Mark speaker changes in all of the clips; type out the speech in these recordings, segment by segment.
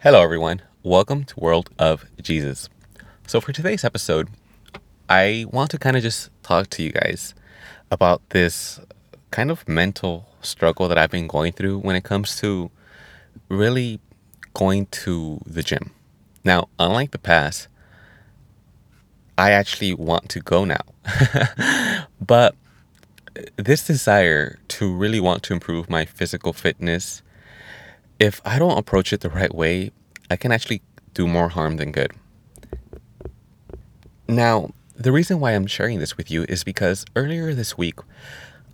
Speaker 1: Hello, everyone. Welcome to World of Jesus. So, for today's episode, I want to kind of just talk to you guys about this kind of mental struggle that I've been going through when it comes to really going to the gym. Now, unlike the past, I actually want to go now. but this desire to really want to improve my physical fitness, if I don't approach it the right way, I can actually do more harm than good. Now, the reason why I'm sharing this with you is because earlier this week,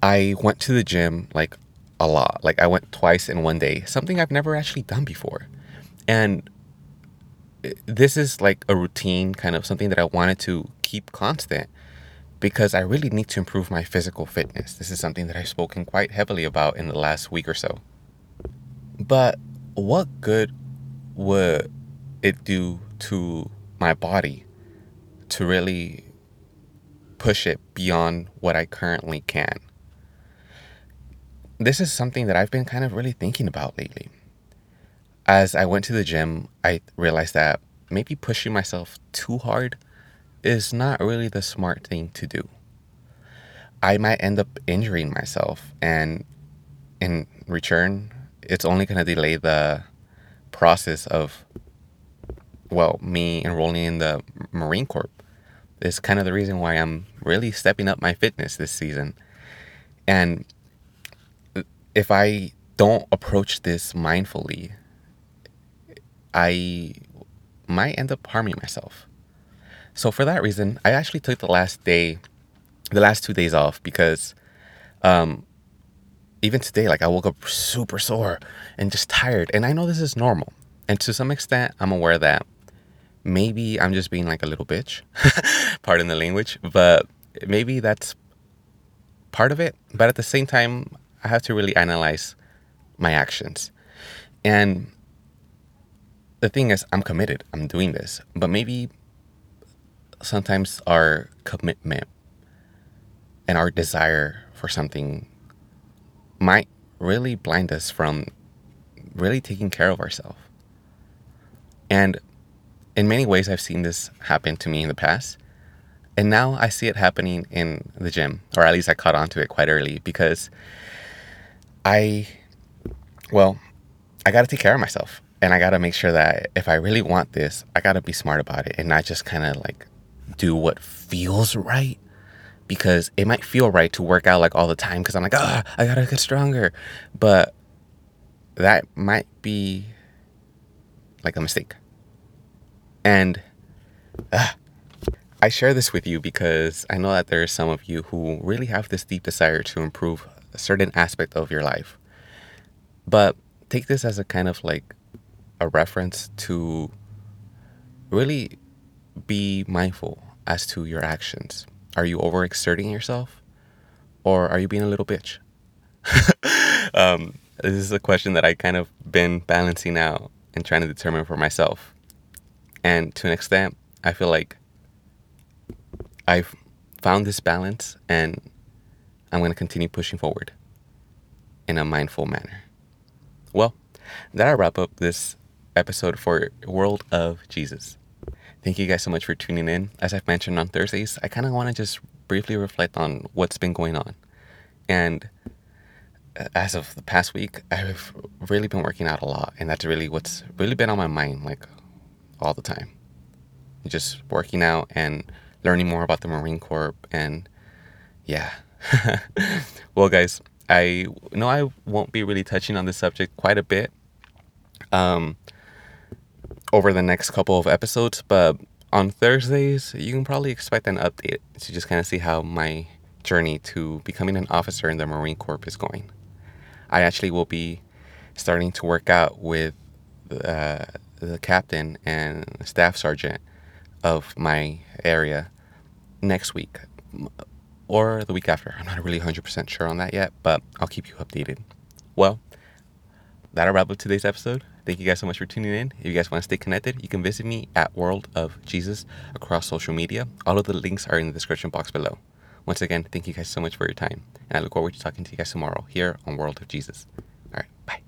Speaker 1: I went to the gym like a lot. Like I went twice in one day, something I've never actually done before. And this is like a routine, kind of something that I wanted to keep constant because I really need to improve my physical fitness. This is something that I've spoken quite heavily about in the last week or so. But what good would it do to my body to really push it beyond what I currently can? This is something that I've been kind of really thinking about lately. As I went to the gym, I realized that maybe pushing myself too hard is not really the smart thing to do. I might end up injuring myself, and in return, it's only going to delay the process of, well, me enrolling in the Marine Corps. Is kind of the reason why I'm really stepping up my fitness this season. And if I don't approach this mindfully, I might end up harming myself. So for that reason, I actually took the last day, the last two days off because um, even today, like I woke up super sore and just tired. And I know this is normal. And to some extent, I'm aware that maybe I'm just being like a little bitch, pardon the language, but maybe that's part of it. But at the same time, I have to really analyze my actions. And the thing is, I'm committed, I'm doing this, but maybe sometimes our commitment and our desire for something might really blind us from really taking care of ourselves. And in many ways, I've seen this happen to me in the past. And now I see it happening in the gym, or at least I caught on to it quite early because I, well, I got to take care of myself. And I got to make sure that if I really want this, I got to be smart about it and not just kind of like do what feels right because it might feel right to work out like all the time because I'm like, ah, I gotta get stronger. But that might be like a mistake. And uh, I share this with you because I know that there are some of you who really have this deep desire to improve a certain aspect of your life. But take this as a kind of like a reference to really be mindful as to your actions. Are you overexerting yourself? Or are you being a little bitch? um, this is a question that I kind of been balancing out and trying to determine for myself. And to an extent, I feel like I've found this balance and I'm going to continue pushing forward in a mindful manner. Well, that'll wrap up this episode for World of Jesus. Thank you guys so much for tuning in. As I've mentioned on Thursdays, I kind of want to just briefly reflect on what's been going on. And uh, as of the past week, I've really been working out a lot. And that's really what's really been on my mind, like all the time. Just working out and learning more about the Marine Corps. And yeah. well, guys, I know I won't be really touching on this subject quite a bit. Um, over the next couple of episodes, but on Thursdays, you can probably expect an update to just kind of see how my journey to becoming an officer in the Marine Corps is going. I actually will be starting to work out with uh, the captain and staff sergeant of my area next week or the week after. I'm not really 100% sure on that yet, but I'll keep you updated. Well, that'll wrap up today's episode. Thank you guys so much for tuning in. If you guys want to stay connected, you can visit me at World of Jesus across social media. All of the links are in the description box below. Once again, thank you guys so much for your time, and I look forward to talking to you guys tomorrow here on World of Jesus. All right, bye.